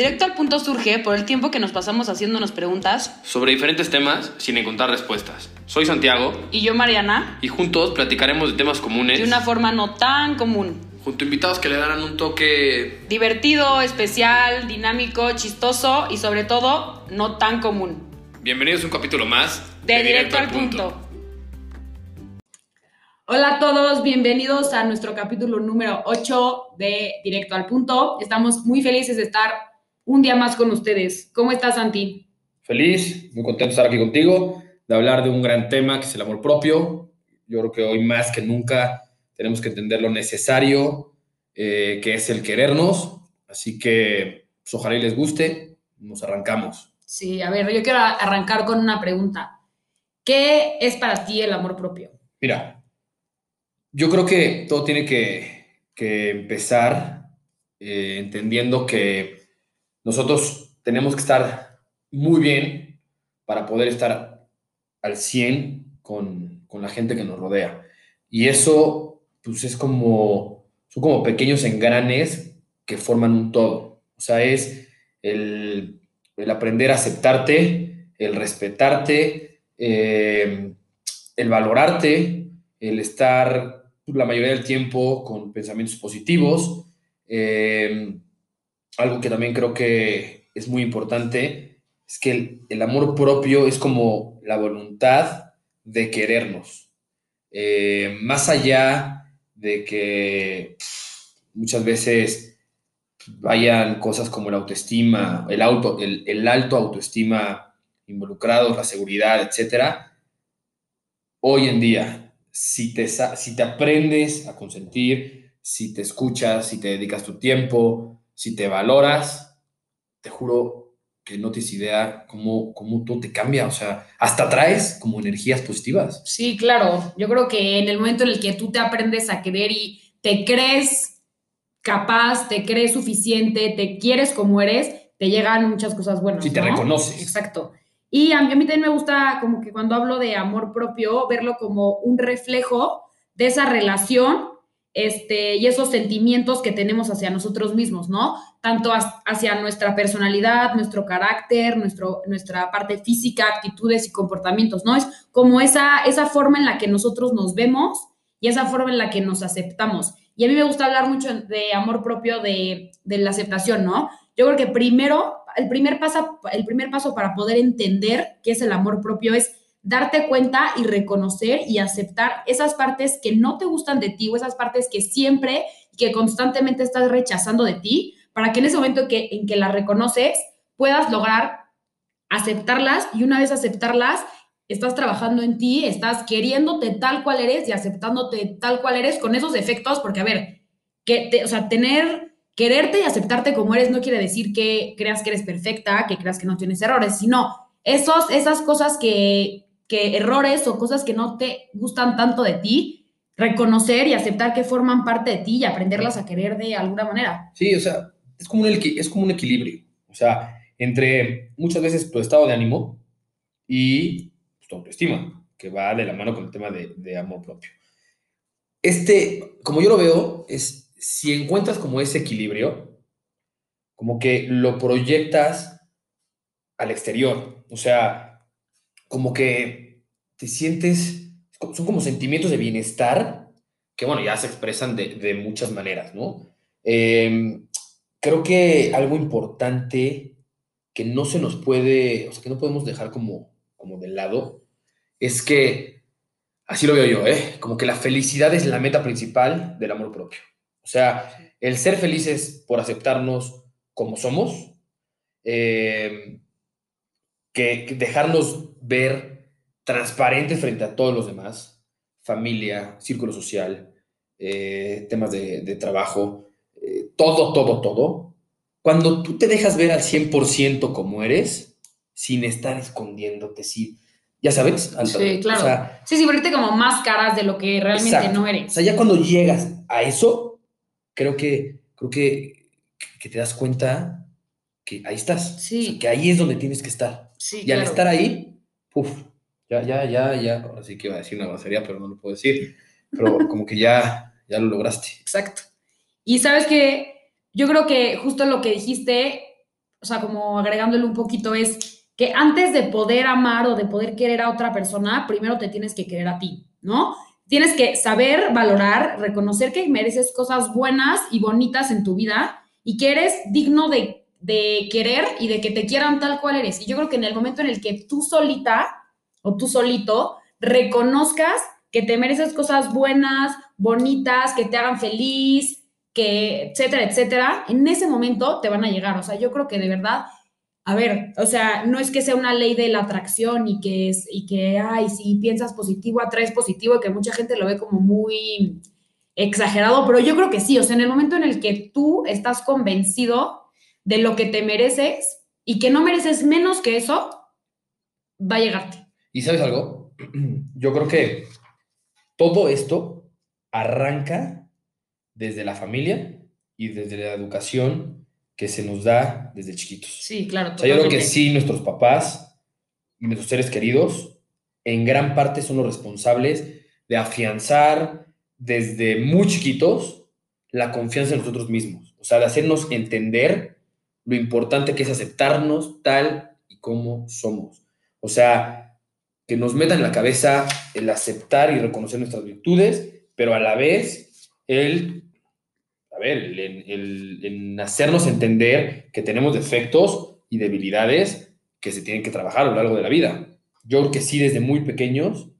Directo al punto surge por el tiempo que nos pasamos haciéndonos preguntas. Sobre diferentes temas sin encontrar respuestas. Soy Santiago Y yo, Mariana, y juntos platicaremos de temas comunes de una forma no tan común. junto a invitados que le darán un toque Divertido, especial, dinámico, chistoso y sobre todo no tan común. Bienvenidos a un capítulo más De, directo, al punto. Hola a todos, bienvenidos a nuestro capítulo número 8 de Directo al punto. Estamos muy felices de estar un día más con ustedes. ¿Cómo estás, Santi? Feliz, muy contento de estar aquí contigo, de hablar de un gran tema que es el amor propio. Yo creo que hoy más que nunca tenemos que entender lo necesario eh, que es el querernos. Así que pues, ojalá y les guste. Nos arrancamos. Sí, a ver, yo quiero arrancar con una pregunta. ¿Qué es para ti el amor propio? Mira, yo creo que todo tiene que, que empezar eh, entendiendo que nosotros tenemos que estar muy bien para poder estar al 100 con, con la gente que nos rodea. Y eso, pues es como, son como pequeños engranes que forman un todo. O sea, es el, el aprender a aceptarte, el respetarte, eh, el valorarte, el estar la mayoría del tiempo con pensamientos positivos. Eh, algo que también creo que es muy importante es que el, amor propio es como la voluntad de querernos. Eh, más allá de que muchas veces vayan cosas como la autoestima, el, auto, el, alto autoestima involucrados, la seguridad, etcétera. Hoy en día, si te, si te aprendes a consentir, si te escuchas, si te dedicas tu tiempo, si te valoras, te juro que no tienes idea cómo, cómo todo te cambia. O sea, hasta traes como energías positivas. Sí, claro. Yo creo que en el momento en el que tú te aprendes a querer y te crees capaz, te crees suficiente, te quieres como eres, te llegan muchas cosas buenas. Si te ¿no? reconoces. Exacto. Y a mí, a mí también me gusta como que cuando hablo de amor propio, verlo como un reflejo de esa relación este, y esos sentimientos que tenemos hacia nosotros mismos, ¿no? Tanto hacia nuestra personalidad, nuestro carácter, nuestro, nuestra parte física, actitudes y comportamientos, ¿no? Es como esa, esa forma en la que nosotros nos vemos y esa forma en la que nos aceptamos. Y a mí me gusta hablar mucho de amor propio, de, de la aceptación, ¿no? Yo creo que primero, el primer, paso, el primer paso para poder entender qué es el amor propio es darte cuenta y reconocer y aceptar esas partes que no te gustan de ti o esas partes que siempre que constantemente estás rechazando de ti, para que en ese momento que, en que las reconoces puedas lograr aceptarlas y una vez aceptarlas, estás trabajando en ti, estás queriéndote tal cual eres y aceptándote tal cual eres con esos defectos, porque a ver, que te- o sea, tener, quererte y aceptarte como eres no quiere decir que creas que eres perfecta, que creas que no tienes errores, sino esos, esas cosas que, que errores o cosas que no te gustan tanto de ti, reconocer y aceptar que forman parte de ti y aprenderlas a querer de alguna manera. Sí, o sea, es como un, es como un equilibrio. O sea, entre muchas veces tu estado de ánimo y tu autoestima, que va de la mano con el tema de, de amor propio. Este, como yo lo veo, es si encuentras como ese equilibrio, como que lo proyectas al exterior. O sea, como que te sientes, son como sentimientos de bienestar que, bueno, ya se expresan de, de muchas maneras, ¿no? Eh, creo que algo importante que no se nos puede, o sea, que no podemos dejar como, como de lado, es que, así lo veo yo, ¿eh? Como que la felicidad es la meta principal del amor propio. O sea, el ser felices por aceptarnos como somos, que, que dejarnos ver transparentes frente a todos los demás, familia, círculo social, eh, temas de, de trabajo, eh, todo, todo, todo. Cuando tú te dejas ver al 100% como eres, sin estar escondiéndote, sí, ya sabes, al- Sí, claro. o sea, Sí, sí, ponerte como máscaras de lo que realmente Exacto. no o eres. sea, ya cuando llegas a eso, creo que, creo que, que te das cuenta que ahí estás. Sí. O sea, que ahí es donde tienes que estar. Sí, Y al claro. estar ahí, puf, ya, ya, ya, ya, ahora sí que iba a decir una grosería, pero no lo puedo decir. Pero como que ya, ya lo lograste. Exacto. Y sabes que yo creo que justo lo que dijiste o sea, como agregándole un poquito, es que antes de poder amar o de poder querer a otra persona, primero te tienes que querer a ti, ¿no? Tienes que saber valorar, reconocer que mereces cosas buenas y bonitas en tu vida y que eres digno de, de querer y de que te quieran tal cual eres. Y yo creo que en el momento en el que tú solita o tú solito reconozcas que te mereces cosas buenas, bonitas, que te hagan feliz, que etcétera, etcétera, en ese momento te van a llegar. O sea, yo creo que de verdad, a ver, o sea, no es que sea una ley de la atracción y que es, y que, ay, si piensas positivo, atraes positivo, y que mucha gente lo ve como muy exagerado, pero yo creo que sí, o sea, en el momento en el que tú estás convencido de lo que te mereces y que no mereces menos que eso, va a llegarte. ¿Y sabes algo? Yo creo que todo esto arranca desde la familia y desde la educación que se nos da desde chiquitos. Sí, claro. O sea, yo creo que sí, nuestros papás y nuestros seres queridos en gran parte son los responsables de afianzar desde muy chiquitos la confianza en nosotros mismos. O sea, de hacernos entender lo importante que es aceptarnos tal y como somos. O sea, que nos metan en la cabeza el aceptar y reconocer nuestras virtudes, pero a la vez el a ver, en, hacernos entender que tenemos defectos y debilidades que se tienen que trabajar a lo largo de la vida. Yo creo que sí, desde muy pequeños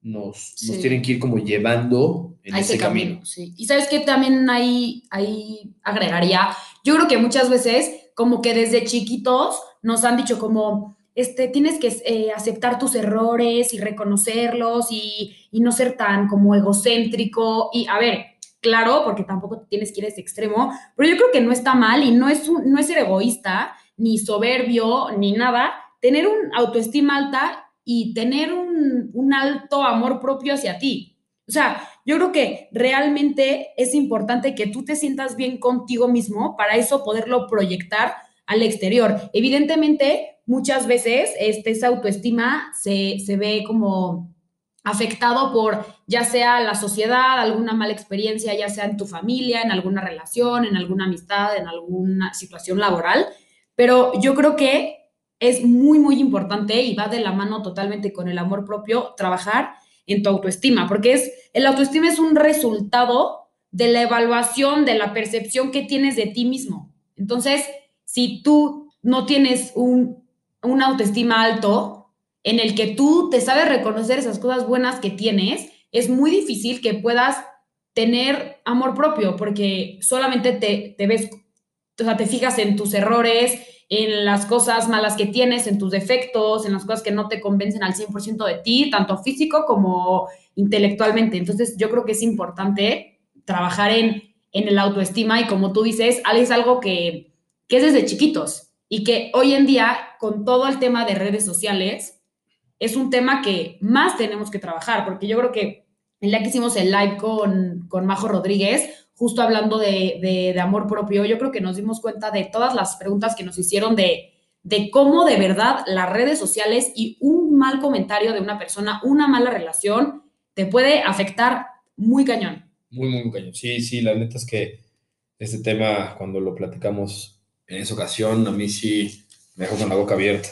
nos, nos tienen que ir como llevando en ese, camino. Sí. Y sabes que también ahí, ahí agregaría, yo creo que muchas veces como que desde chiquitos nos han dicho como, este, tienes que eh, aceptar tus errores y reconocerlos y, y no ser tan como egocéntrico. Y a ver, claro, porque tampoco tienes que ir a ese extremo, pero yo creo que no está mal y no es, no es ser egoísta, ni soberbio, ni nada, tener un autoestima alta y tener un, un alto amor propio hacia ti. O sea, yo creo que realmente es importante que tú te sientas bien contigo mismo para eso poderlo proyectar al exterior. Evidentemente, muchas veces este, esa autoestima se, se ve como afectado por ya sea la sociedad, alguna mala experiencia, ya sea en tu familia, en alguna relación, en alguna amistad, en alguna situación laboral. Pero yo creo que es muy, muy importante y va de la mano totalmente con el amor propio trabajar en tu autoestima, porque es, el autoestima es un resultado de la evaluación, de la percepción que tienes de ti mismo. Entonces, si tú no tienes un, un autoestima alto, en el que tú te sabes reconocer esas cosas buenas que tienes, es muy difícil que puedas tener amor propio, porque solamente te, te ves, o sea, te fijas en tus errores, en las cosas malas que tienes, en tus defectos, en las cosas que no te convencen al 100% de ti, tanto físico como intelectualmente. Entonces, yo creo que es importante trabajar en, en el autoestima y como tú dices, es algo que, que es desde chiquitos y que hoy en día, con todo el tema de redes sociales, es un tema que más tenemos que trabajar, porque yo creo que el día que hicimos el live con, con Majo Rodríguez, justo hablando de, amor propio, yo creo que nos dimos cuenta de todas las preguntas que nos hicieron de, de cómo de verdad las redes sociales y un mal comentario de una persona, una mala relación, te puede afectar muy cañón. Muy, muy, muy cañón. Sí, sí, la neta es que este tema, cuando lo platicamos en esa ocasión, a mí sí me dejó con la boca abierta.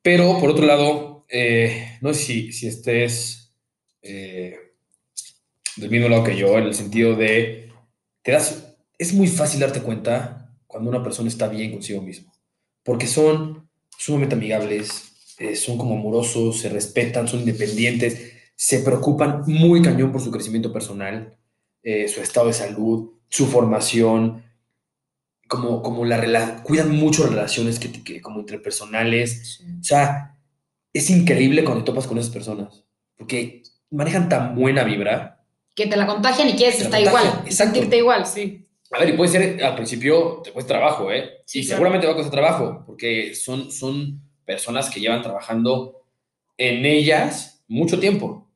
Pero por otro lado, eh, no sé si, si estés eh, del mismo lado que yo, en el sentido de, te das, es muy fácil darte cuenta cuando una persona está bien consigo mismo, porque son sumamente amigables, eh, son como amorosos, se respetan, son independientes, se preocupan muy cañón por su crecimiento personal, su estado de salud, su formación, como, como la cuidan mucho relaciones que, como interpersonales. O sea, es increíble cuando topas con esas personas, porque manejan tan buena vibra. Que te la contagian y quieres estar igual, sentirte igual, sí. A ver, y puede ser al principio, te cuesta trabajo, ¿eh? Sí, y seguramente va a costar trabajo, porque son, son personas que llevan trabajando en ellas mucho tiempo.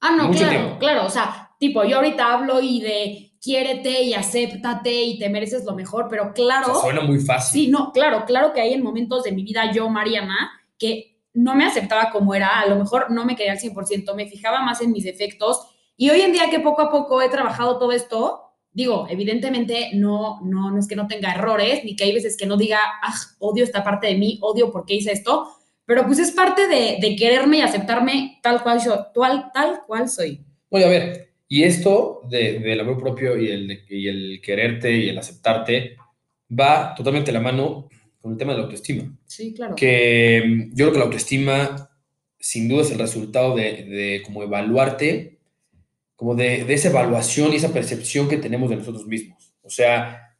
Ah, no, claro, claro. O sea, tipo, yo ahorita hablo y de quiérete y acéptate y te mereces lo mejor, pero claro. suena muy fácil. Sí, no, claro, claro que hay en momentos de mi vida yo, Mariana, que no me aceptaba como era, a lo mejor no me quería al 100%, me fijaba más en mis defectos y hoy en día que poco a poco he trabajado todo esto, digo, evidentemente no, no, no es que no tenga errores, ni que hay veces que no diga, ah, odio esta parte de mí, odio por qué hice esto, pero pues es parte de, de quererme y aceptarme tal cual, yo, tal, tal cual soy. Oye, a ver, y esto de, del amor propio y el, y el quererte y el aceptarte va totalmente a la mano con el tema de la autoestima. Sí, claro. Que mm, yo creo que la autoestima sin duda es el resultado de, de como evaluarte, como de, de, esa evaluación y esa percepción que tenemos de nosotros mismos. O sea,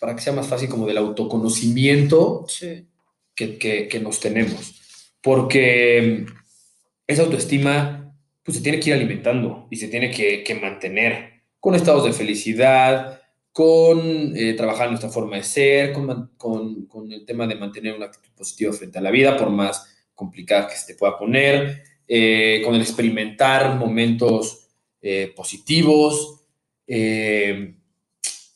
para que sea más fácil como del autoconocimiento sí. que, que, que nos tenemos. Porque mm, esa autoestima pues se tiene que ir alimentando y se tiene que, que mantener con estados de felicidad, con eh, trabajar nuestra forma de ser, con, con, con, el tema de mantener una actitud positiva frente a la vida, por más complicada que se te pueda poner, eh, con el experimentar momentos eh, positivos, eh,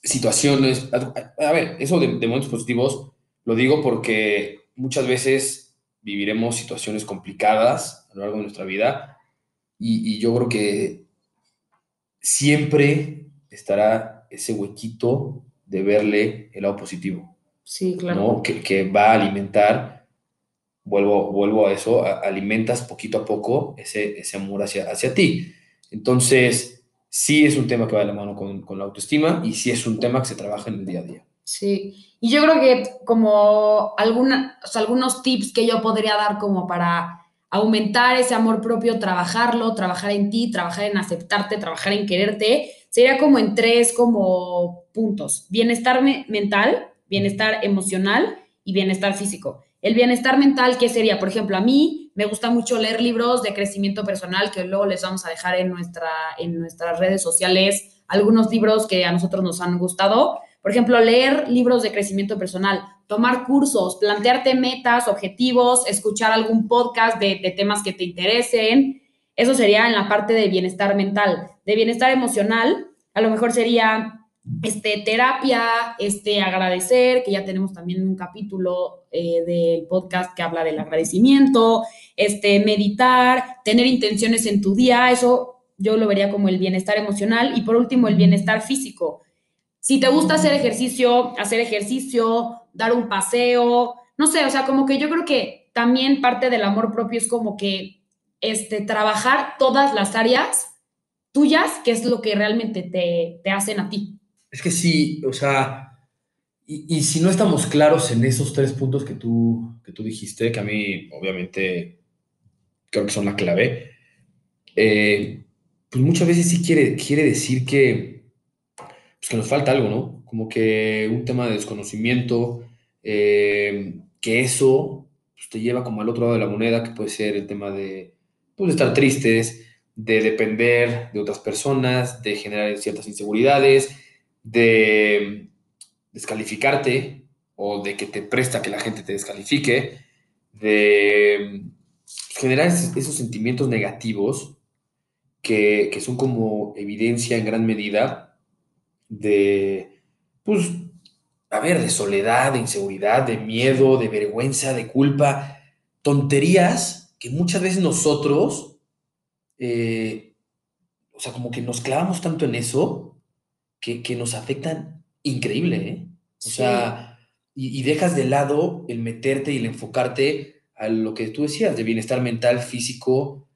situaciones. A, a, ver, eso de, de momentos positivos lo digo porque muchas veces viviremos situaciones complicadas a lo largo de nuestra vida y, y yo creo que siempre estará ese huequito de verle el lado positivo. Sí, claro. ¿no? Que, que, va a alimentar, vuelvo, vuelvo a eso, alimentas poquito a poco ese, ese amor hacia, hacia ti. Entonces, sí es un tema que va de la mano con, con, la autoestima y sí es un tema que se trabaja en el día a día. Sí, y yo creo que como alguna, algunos tips que yo podría dar como para aumentar ese amor propio, trabajarlo, trabajar en ti, trabajar en aceptarte, trabajar en quererte, sería como en tres como puntos. Bienestar me mental, bienestar emocional y bienestar físico. El bienestar mental, ¿qué sería? Por ejemplo, a mí me gusta mucho leer libros de crecimiento personal que luego les vamos a dejar en, nuestra, en nuestras redes sociales, algunos libros que a nosotros nos han gustado. Por ejemplo, leer libros de crecimiento personal, tomar cursos, plantearte metas, objetivos, escuchar algún podcast de, de, temas que te interesen. Eso sería en la parte de bienestar mental. De bienestar emocional, a lo mejor sería este, terapia, este, agradecer, que ya tenemos también un capítulo eh, del podcast que habla del agradecimiento, este, meditar, tener intenciones en tu día, eso yo lo vería como el bienestar emocional. Y por último, el bienestar físico si te gusta hacer ejercicio, hacer ejercicio, dar un paseo, no sé, o sea, como que yo creo que también parte del amor propio es como que este, trabajar todas las áreas tuyas, que es lo que realmente te, te hacen a ti. Es que sí, o sea, y, si no estamos claros en esos tres puntos que tú, que tú dijiste, que a mí obviamente creo que son la clave, eh, pues muchas veces sí quiere, quiere decir que pues que nos falta algo, ¿no? Como que un tema de desconocimiento, eh, que eso pues, te lleva como al otro lado de la moneda, que puede ser el tema de, pues, de estar tristes, de depender de otras personas, de generar ciertas inseguridades, de descalificarte o de que te presta que la gente te descalifique, de generar esos sentimientos negativos que, que son como evidencia en gran medida de, pues, a ver, de soledad, de inseguridad, de miedo, de vergüenza, de culpa, tonterías que muchas veces nosotros, eh, o sea, como que nos clavamos tanto en eso que, que nos afectan increíble, ¿eh? O sí. sea, y, y, dejas de lado el meterte y el enfocarte a lo que tú decías, de bienestar mental, físico,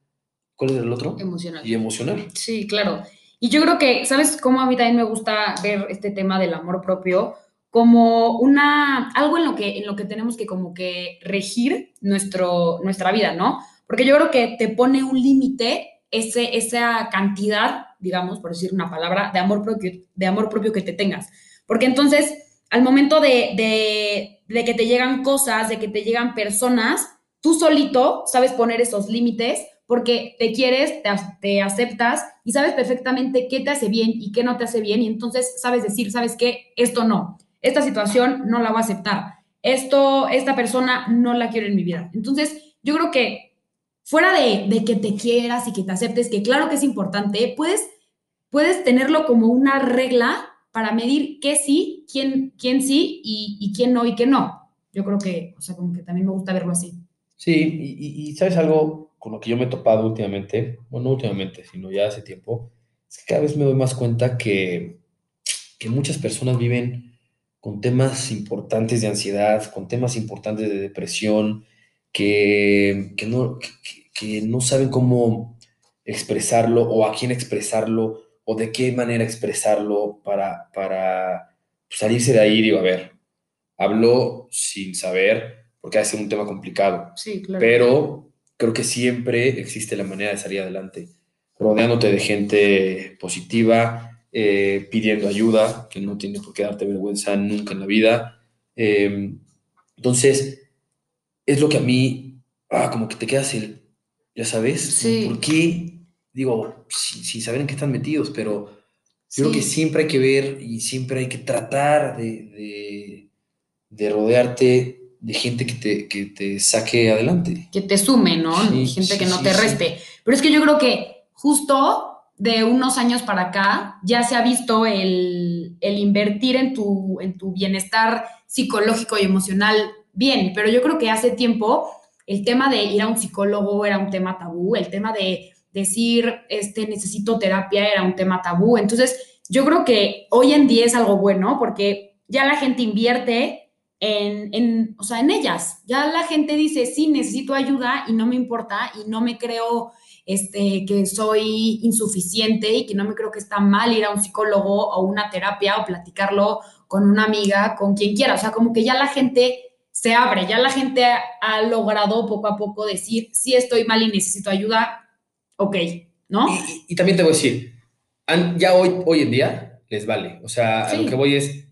¿cuál es el otro? Emocional. Y emocional. Sí, claro. Y yo creo que, ¿sabes cómo a mí también me gusta ver este tema del amor propio? Como una, algo en lo que, en lo que tenemos que como que regir nuestro, nuestra vida, ¿no? Porque yo creo que te pone un límite ese, esa cantidad, digamos, por decir una palabra, de amor propio, de amor propio que te tengas. Porque entonces, al momento de, de, de que te llegan cosas, de que te llegan personas, tú solito sabes poner esos límites porque te quieres, te, te, aceptas y sabes perfectamente qué te hace bien y qué no te hace bien y entonces sabes decir, sabes qué, esto no, esta situación no la voy a aceptar, esto, esta persona no la quiero en mi vida. Entonces, yo creo que fuera de, de que te quieras y que te aceptes, que claro que es importante, puedes, puedes tenerlo como una regla para medir qué sí, quién, quién sí y, quién no y qué no. Yo creo que, o sea, también me gusta verlo así. Sí, y, sabes algo, con lo que yo me he topado últimamente, bueno, no últimamente, sino ya hace tiempo, es que cada vez me doy más cuenta que, que muchas personas viven con temas importantes de ansiedad, con temas importantes de depresión, que, que no, que no saben cómo expresarlo o a quién expresarlo o de qué manera expresarlo para, para salirse de ahí. Digo, a ver, hablo sin saber porque hace un tema complicado. Sí, claro. Pero creo que siempre existe la manera de salir adelante, rodeándote de gente positiva, eh, pidiendo ayuda, que no tiene por qué darte vergüenza nunca en la vida. Eh, entonces, es lo que a mí, ah, como que te quedas el, ya sabes, Sí. ¿por qué? Digo, sin, sin saber en qué están metidos, pero yo creo que siempre hay que ver y siempre hay que tratar de, de, de rodearte de gente que te, que te saque adelante. que te sume, ¿no? Sí, Gente sí, que no te reste. Pero es que yo creo que justo de unos años para acá ya se ha visto el, el invertir en tu, en tu bienestar psicológico y emocional bien, pero yo creo que hace tiempo el tema de ir a un psicólogo era un tema tabú, el tema de decir, este, necesito terapia era un tema tabú. Entonces, yo creo que hoy en día es algo bueno porque ya la gente invierte en, en, o sea, en ellas. Ya la gente dice, sí, necesito ayuda y no me importa y no me creo este, que soy insuficiente y que no me creo que está mal ir a un psicólogo o una terapia o platicarlo con una amiga, con quien quiera. O sea, como que ya la gente se abre, ya la gente ha, ha logrado poco a poco decir, sí estoy mal y necesito ayuda, ok, ¿no? Y, y- también te voy a decir, ya hoy, hoy en día les vale. O sea, a Sí. lo que voy es,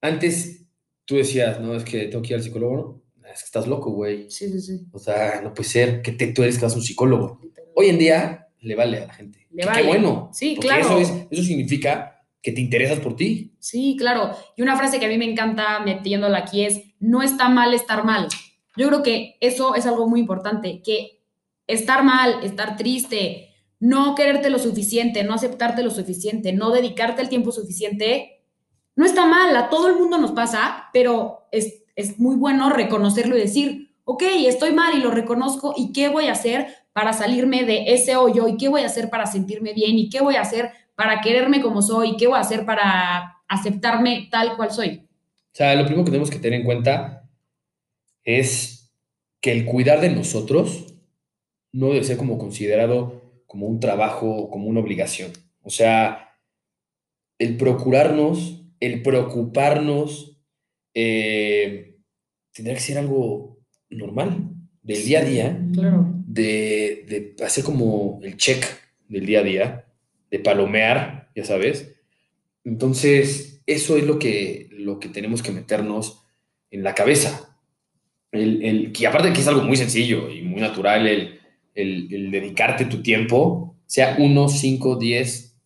antes tú decías, no, es que tengo que ir al psicólogo, ¿no? Es que estás loco, güey. Sí, sí, sí. O sea, no puede ser que te, tú eres que vas a un psicólogo. Hoy en día le vale a la gente. Le Qué- vale. Qué bueno. Sí, porque claro. Eso, es, eso significa que te interesas por ti. Sí, claro. Y una frase que a mí me encanta metiéndola aquí es, no está mal estar mal. Yo creo que eso es algo muy importante, que estar mal, estar triste, no quererte lo suficiente, no aceptarte lo suficiente, no dedicarte el tiempo suficiente, no está mal, a todo el mundo nos pasa, pero es, es muy bueno reconocerlo y decir, ok, estoy mal y lo reconozco, ¿y qué voy a hacer para salirme de ese hoyo? ¿Y qué voy a hacer para sentirme bien? ¿Y qué voy a hacer para quererme como soy? ¿Qué voy a hacer para aceptarme tal cual soy? O sea, lo primero que tenemos que tener en cuenta es que el cuidar de nosotros no debe ser como considerado como un trabajo, como una obligación. O sea, el procurarnos, el preocuparnos, eh, tendrá que ser algo normal, del día a día, Claro. de, de hacer como el check del día a día, de palomear, ya sabes. Entonces, eso es lo que, lo que tenemos que meternos en la cabeza. El, el- que aparte que es algo muy sencillo y muy natural, el, el- el dedicarte tu tiempo, sea uno, cinco, diez,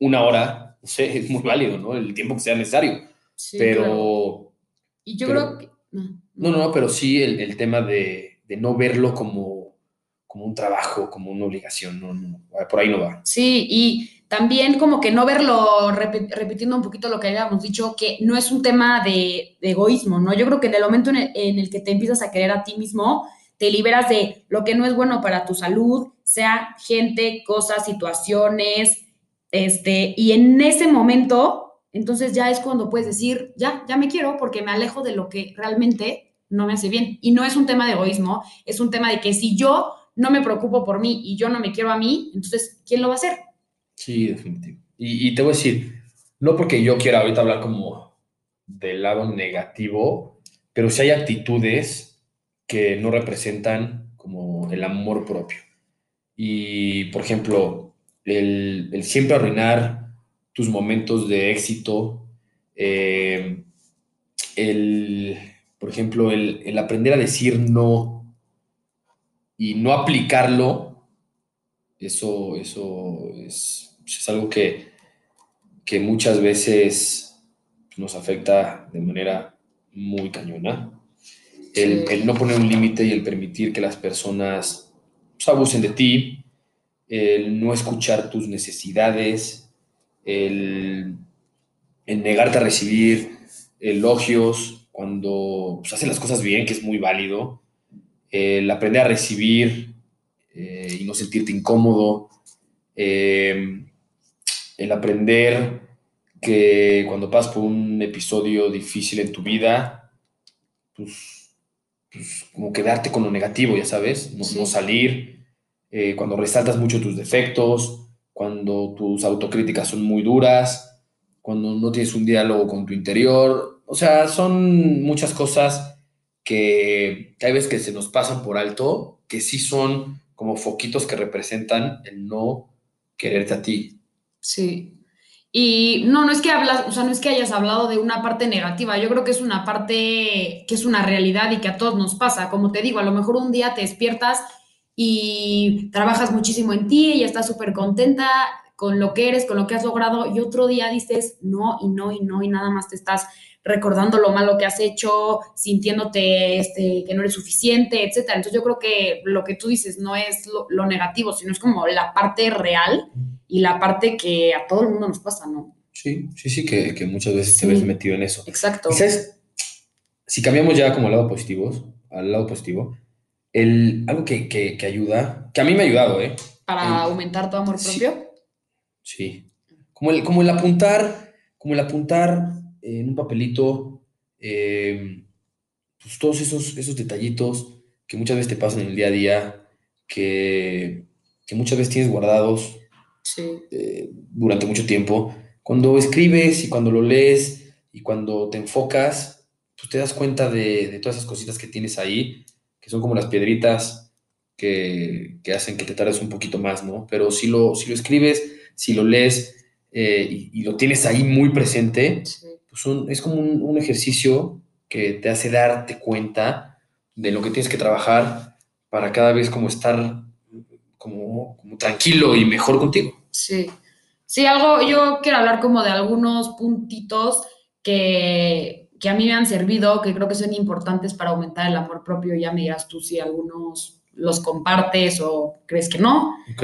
una hora, no sé, es muy válido, ¿no? El tiempo que sea necesario. Sí, pero, claro. Y yo pero- creo que... No, no, no, pero sí el, el tema de, de no verlo como, como un trabajo, como una obligación, no, no, por ahí no va. Sí, y también como que no verlo, repitiendo un poquito lo que habíamos dicho, que no es un tema de, de egoísmo, ¿no? Yo creo que en el momento en el, en el que te empiezas a querer a ti mismo, te liberas de lo que no es bueno para tu salud, sea gente, cosas, situaciones, este, y en ese momento, entonces ya es cuando puedes decir, ya, ya me quiero porque me alejo de lo que realmente no me hace bien. Y no es un tema de egoísmo, es un tema de que si yo no me preocupo por mí y yo no me quiero a mí, entonces, ¿quién lo va a hacer? Sí, definitivo. Y, y te voy a decir, no porque yo quiera ahorita hablar como del lado negativo, pero sí hay actitudes que no representan como el amor propio. Y, por ejemplo, el, el siempre arruinar tus momentos de éxito, eh, el, por ejemplo, el, el aprender a decir no y no aplicarlo, eso, eso es, es algo que, que muchas veces nos afecta de manera muy cañona. El, no poner un límite y el permitir que las personas pues, abusen de ti, el no escuchar tus necesidades, el, el negarte a recibir elogios cuando pues, haces las cosas bien, que es muy válido, el aprender a recibir eh, y no sentirte incómodo, eh, el aprender que cuando pasas por un episodio difícil en tu vida, pues, pues como quedarte con lo negativo, ya sabes, no, Sí. no salir, eh, cuando resaltas mucho tus defectos, cuando tus autocríticas son muy duras, cuando no tienes un diálogo con tu interior, o sea, son muchas cosas que, que hay veces que se nos pasan por alto, que sí son como foquitos que representan el no quererte a ti. Sí. Y no, no es que hablas, o sea, no es que hayas hablado de una parte negativa, yo creo que es una parte que es una realidad y que a todos nos pasa. Como te digo, a lo mejor un día te despiertas y trabajas muchísimo en ti y estás súper contenta con lo que eres, con lo que has logrado, y otro día dices no y no y no y nada más te estás recordando lo malo que has hecho, sintiéndote este, que no eres suficiente, etcétera. Entonces yo creo que lo que tú dices no es lo, lo negativo, sino es como la parte real y la parte que a todo el mundo nos pasa, ¿no? Sí, sí, sí, que, que muchas veces te Sí. ves metido en eso. Exacto. Y sabes, si cambiamos ya como al lado positivo, al lado positivo, el, algo que, que, que ayuda, que a mí me ha ayudado, ¿eh? Para el- aumentar tu amor propio. Sí. Como el, como el apuntar, como el apuntar en un papelito, eh, pues todos esos, esos detallitos que muchas veces te pasan en el día a día, que, que muchas veces tienes guardados Sí. eh, durante mucho tiempo. Cuando escribes y cuando lo lees y cuando te enfocas, pues te das cuenta de, de todas esas cositas que tienes ahí, que son como las piedritas que, que hacen que te tardes un poquito más, ¿no? Pero si lo, si lo escribes, si lo lees eh, y, y lo tienes ahí muy presente, sí. pues es como un, un ejercicio que te hace darte cuenta de lo que tienes que trabajar para cada vez como estar como, como tranquilo y mejor contigo. Sí. Sí, algo, yo quiero hablar como de algunos puntitos que, que a mí me han servido, que creo que son importantes para aumentar el amor propio. Ya me dirás tú si algunos los compartes o crees que no. Ok.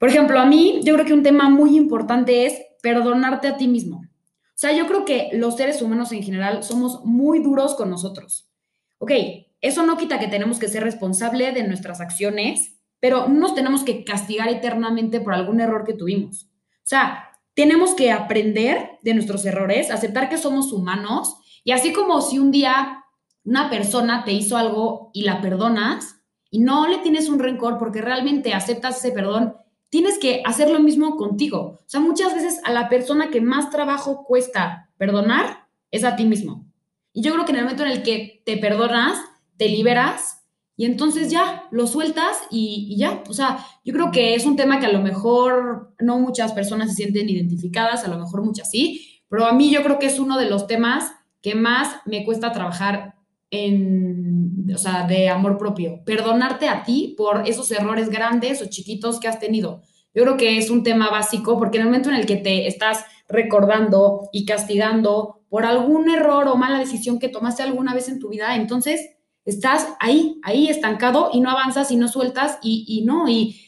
Por ejemplo, a mí yo creo que un tema muy importante es perdonarte a ti mismo. O sea, yo creo que los seres humanos en general somos muy duros con nosotros. Ok, eso no quita que tenemos que ser responsable de nuestras acciones, pero no nos tenemos que castigar eternamente por algún error que tuvimos. O sea, tenemos que aprender de nuestros errores, aceptar que somos humanos y así como si un día una persona te hizo algo y la perdonas y no le tienes un rencor porque realmente aceptas ese perdón, tienes que hacer lo mismo contigo. O sea, muchas veces a la persona que más trabajo cuesta perdonar es a ti mismo. Y yo creo que en el momento en el que te perdonas, te liberas y entonces ya lo sueltas y, y ya. O sea, yo creo que es un tema que a lo mejor no muchas personas se sienten identificadas, a lo mejor muchas sí, pero a mí yo creo que es uno de los temas que más me cuesta trabajar en, o sea, de amor propio. Perdonarte a ti por esos errores grandes o chiquitos que has tenido. Yo creo que es un tema básico porque en el momento en el que te estás recordando y castigando por algún error o mala decisión que tomaste alguna vez en tu vida, entonces estás ahí, ahí estancado y no avanzas y no sueltas y, y no, y,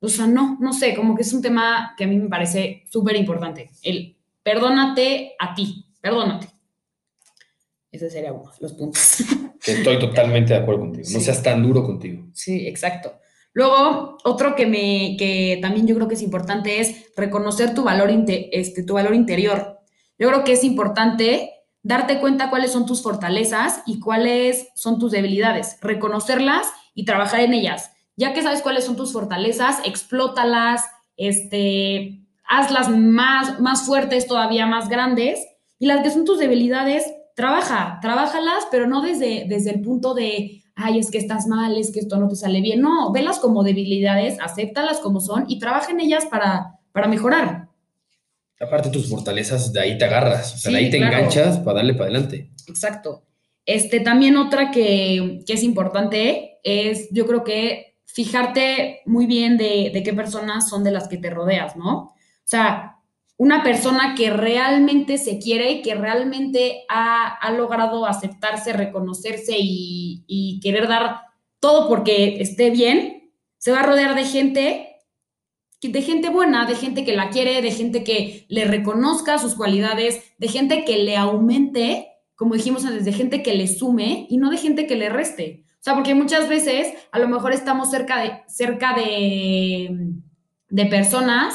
o sea, no, no sé, como que es un tema que a mí me parece súper importante. El perdónate a ti, perdónate. Ese sería uno de los puntos. Que estoy totalmente de acuerdo contigo. No Sí. seas tan duro contigo. Sí, exacto. Luego, otro que me, que también yo creo que es importante es reconocer tu valor, este, tu valor interior. Yo creo que es importante darte cuenta cuáles son tus fortalezas y cuáles son tus debilidades, reconocerlas y trabajar en ellas. Ya que sabes cuáles son tus fortalezas, explótalas, este, hazlas más, más fuertes, todavía más grandes, y las que son tus debilidades, trabaja, trabájalas, pero no desde, desde el punto de, ay, es que estás mal, es que esto no te sale bien. No, velas como debilidades, acéptalas como son y trabaja en ellas para, para mejorar. Aparte tus fortalezas, de ahí te agarras. O sea, de ahí te claro. enganchas para darle para adelante. Exacto. Este, también otra que, que es importante es, yo creo que fijarte muy bien de, de qué personas son de las que te rodeas, ¿no? O sea, una persona que realmente se quiere y que realmente ha, ha logrado aceptarse, reconocerse y, querer dar todo porque esté bien, se va a rodear de gente de gente buena, de gente que la quiere, de gente que le reconozca sus cualidades, de gente que le aumente, como dijimos antes, de gente que le sume y no de gente que le reste. O sea, porque muchas veces a lo mejor estamos cerca de, cerca de, de personas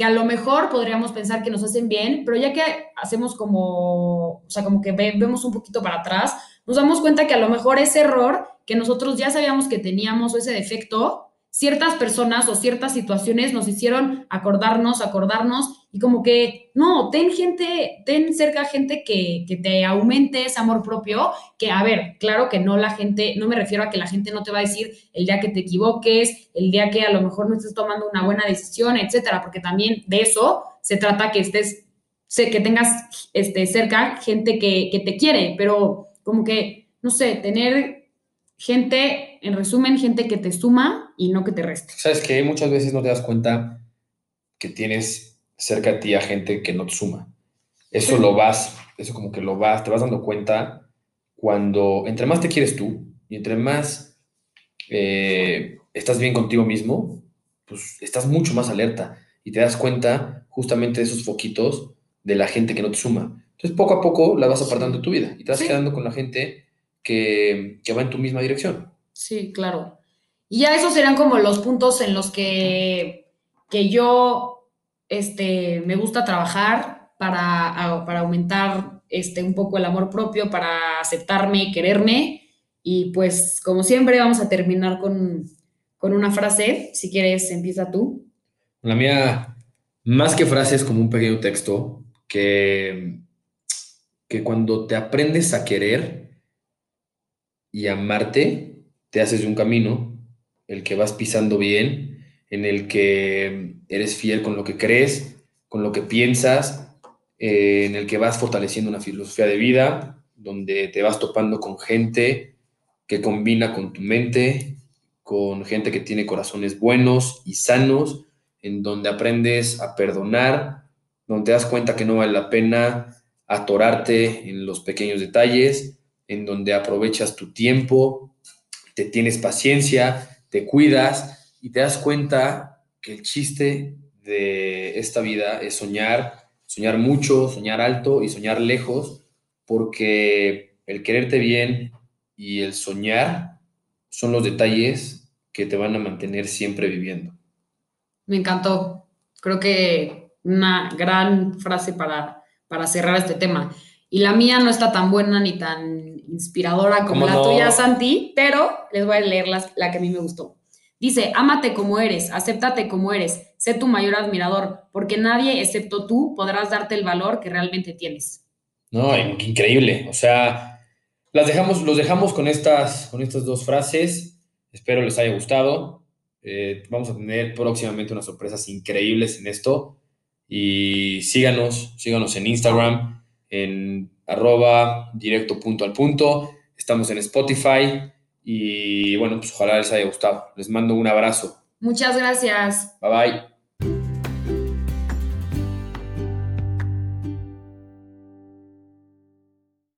que a lo mejor podríamos pensar que nos hacen bien, pero ya que hacemos como, o sea, como que vemos un poquito para atrás, nos damos cuenta que a lo mejor ese error que nosotros ya sabíamos que teníamos o ese defecto, ciertas personas o ciertas situaciones nos hicieron acordarnos, acordarnos y como que, no, ten gente, ten cerca gente que, que, te aumente ese amor propio, que a ver, claro que no la gente, no me refiero a que la gente no te va a decir el día que te equivoques, el día que a lo mejor no estés tomando una buena decisión, etcétera, porque también de eso se trata que estés, que tengas este, cerca gente que, que te quiere, pero como que, no sé, tener gente, en resumen, gente que te suma y no que te reste. Sabes que muchas veces no te das cuenta que tienes cerca de ti a gente que no te suma. Eso lo vas, eso como que lo vas, te vas dando cuenta cuando, entre más te quieres tú y entre más eh, estás bien contigo mismo, pues estás mucho más alerta y te das cuenta justamente de esos foquitos de la gente que no te suma. Entonces, poco a poco la vas apartando de tu vida y te vas quedando con la gente que, va en tu misma dirección. Sí, claro. Y ya esos serían como los puntos en los que, que yo este, me gusta trabajar para, para aumentar este, un poco el amor propio, para aceptarme, quererme. Y pues, como siempre, vamos a terminar con, con una frase. Si quieres, empieza tú. La mía, más que frase, es como un pequeño texto que, que cuando te aprendes a querer, y amarte, te haces un camino, el que vas pisando bien, en el que eres fiel con lo que crees, con lo que piensas, eh, en el que vas fortaleciendo una filosofía de vida, donde te vas topando con gente que combina con tu mente, con gente que tiene corazones buenos y sanos, en donde aprendes a perdonar, donde te das cuenta que no vale la pena atorarte en los pequeños detalles, en donde aprovechas tu tiempo, te tienes paciencia, te cuidas y te das cuenta que el chiste de esta vida es soñar, soñar mucho, soñar alto y soñar lejos, porque el quererte bien y el soñar son los detalles que te van a mantener siempre viviendo. Me encantó. Creo que una gran frase para, para cerrar este tema. Y la mía no está tan buena ni tan inspiradora como la tuya, Santi, pero les voy a leer la, que a mí me gustó. Dice, ámate como eres, acéptate como eres, sé tu mayor admirador, porque nadie excepto tú podrás darte el valor que realmente tienes. No, increíble. O sea, las dejamos, los dejamos con estas, con estas dos frases. Espero les haya gustado. Eh, vamos a tener próximamente unas sorpresas increíbles en esto. Y síganos, síganos en Instagram en arroba directo punto al punto. Estamos en Spotify y bueno, pues ojalá les haya gustado. Les mando un abrazo. Muchas gracias. Bye bye.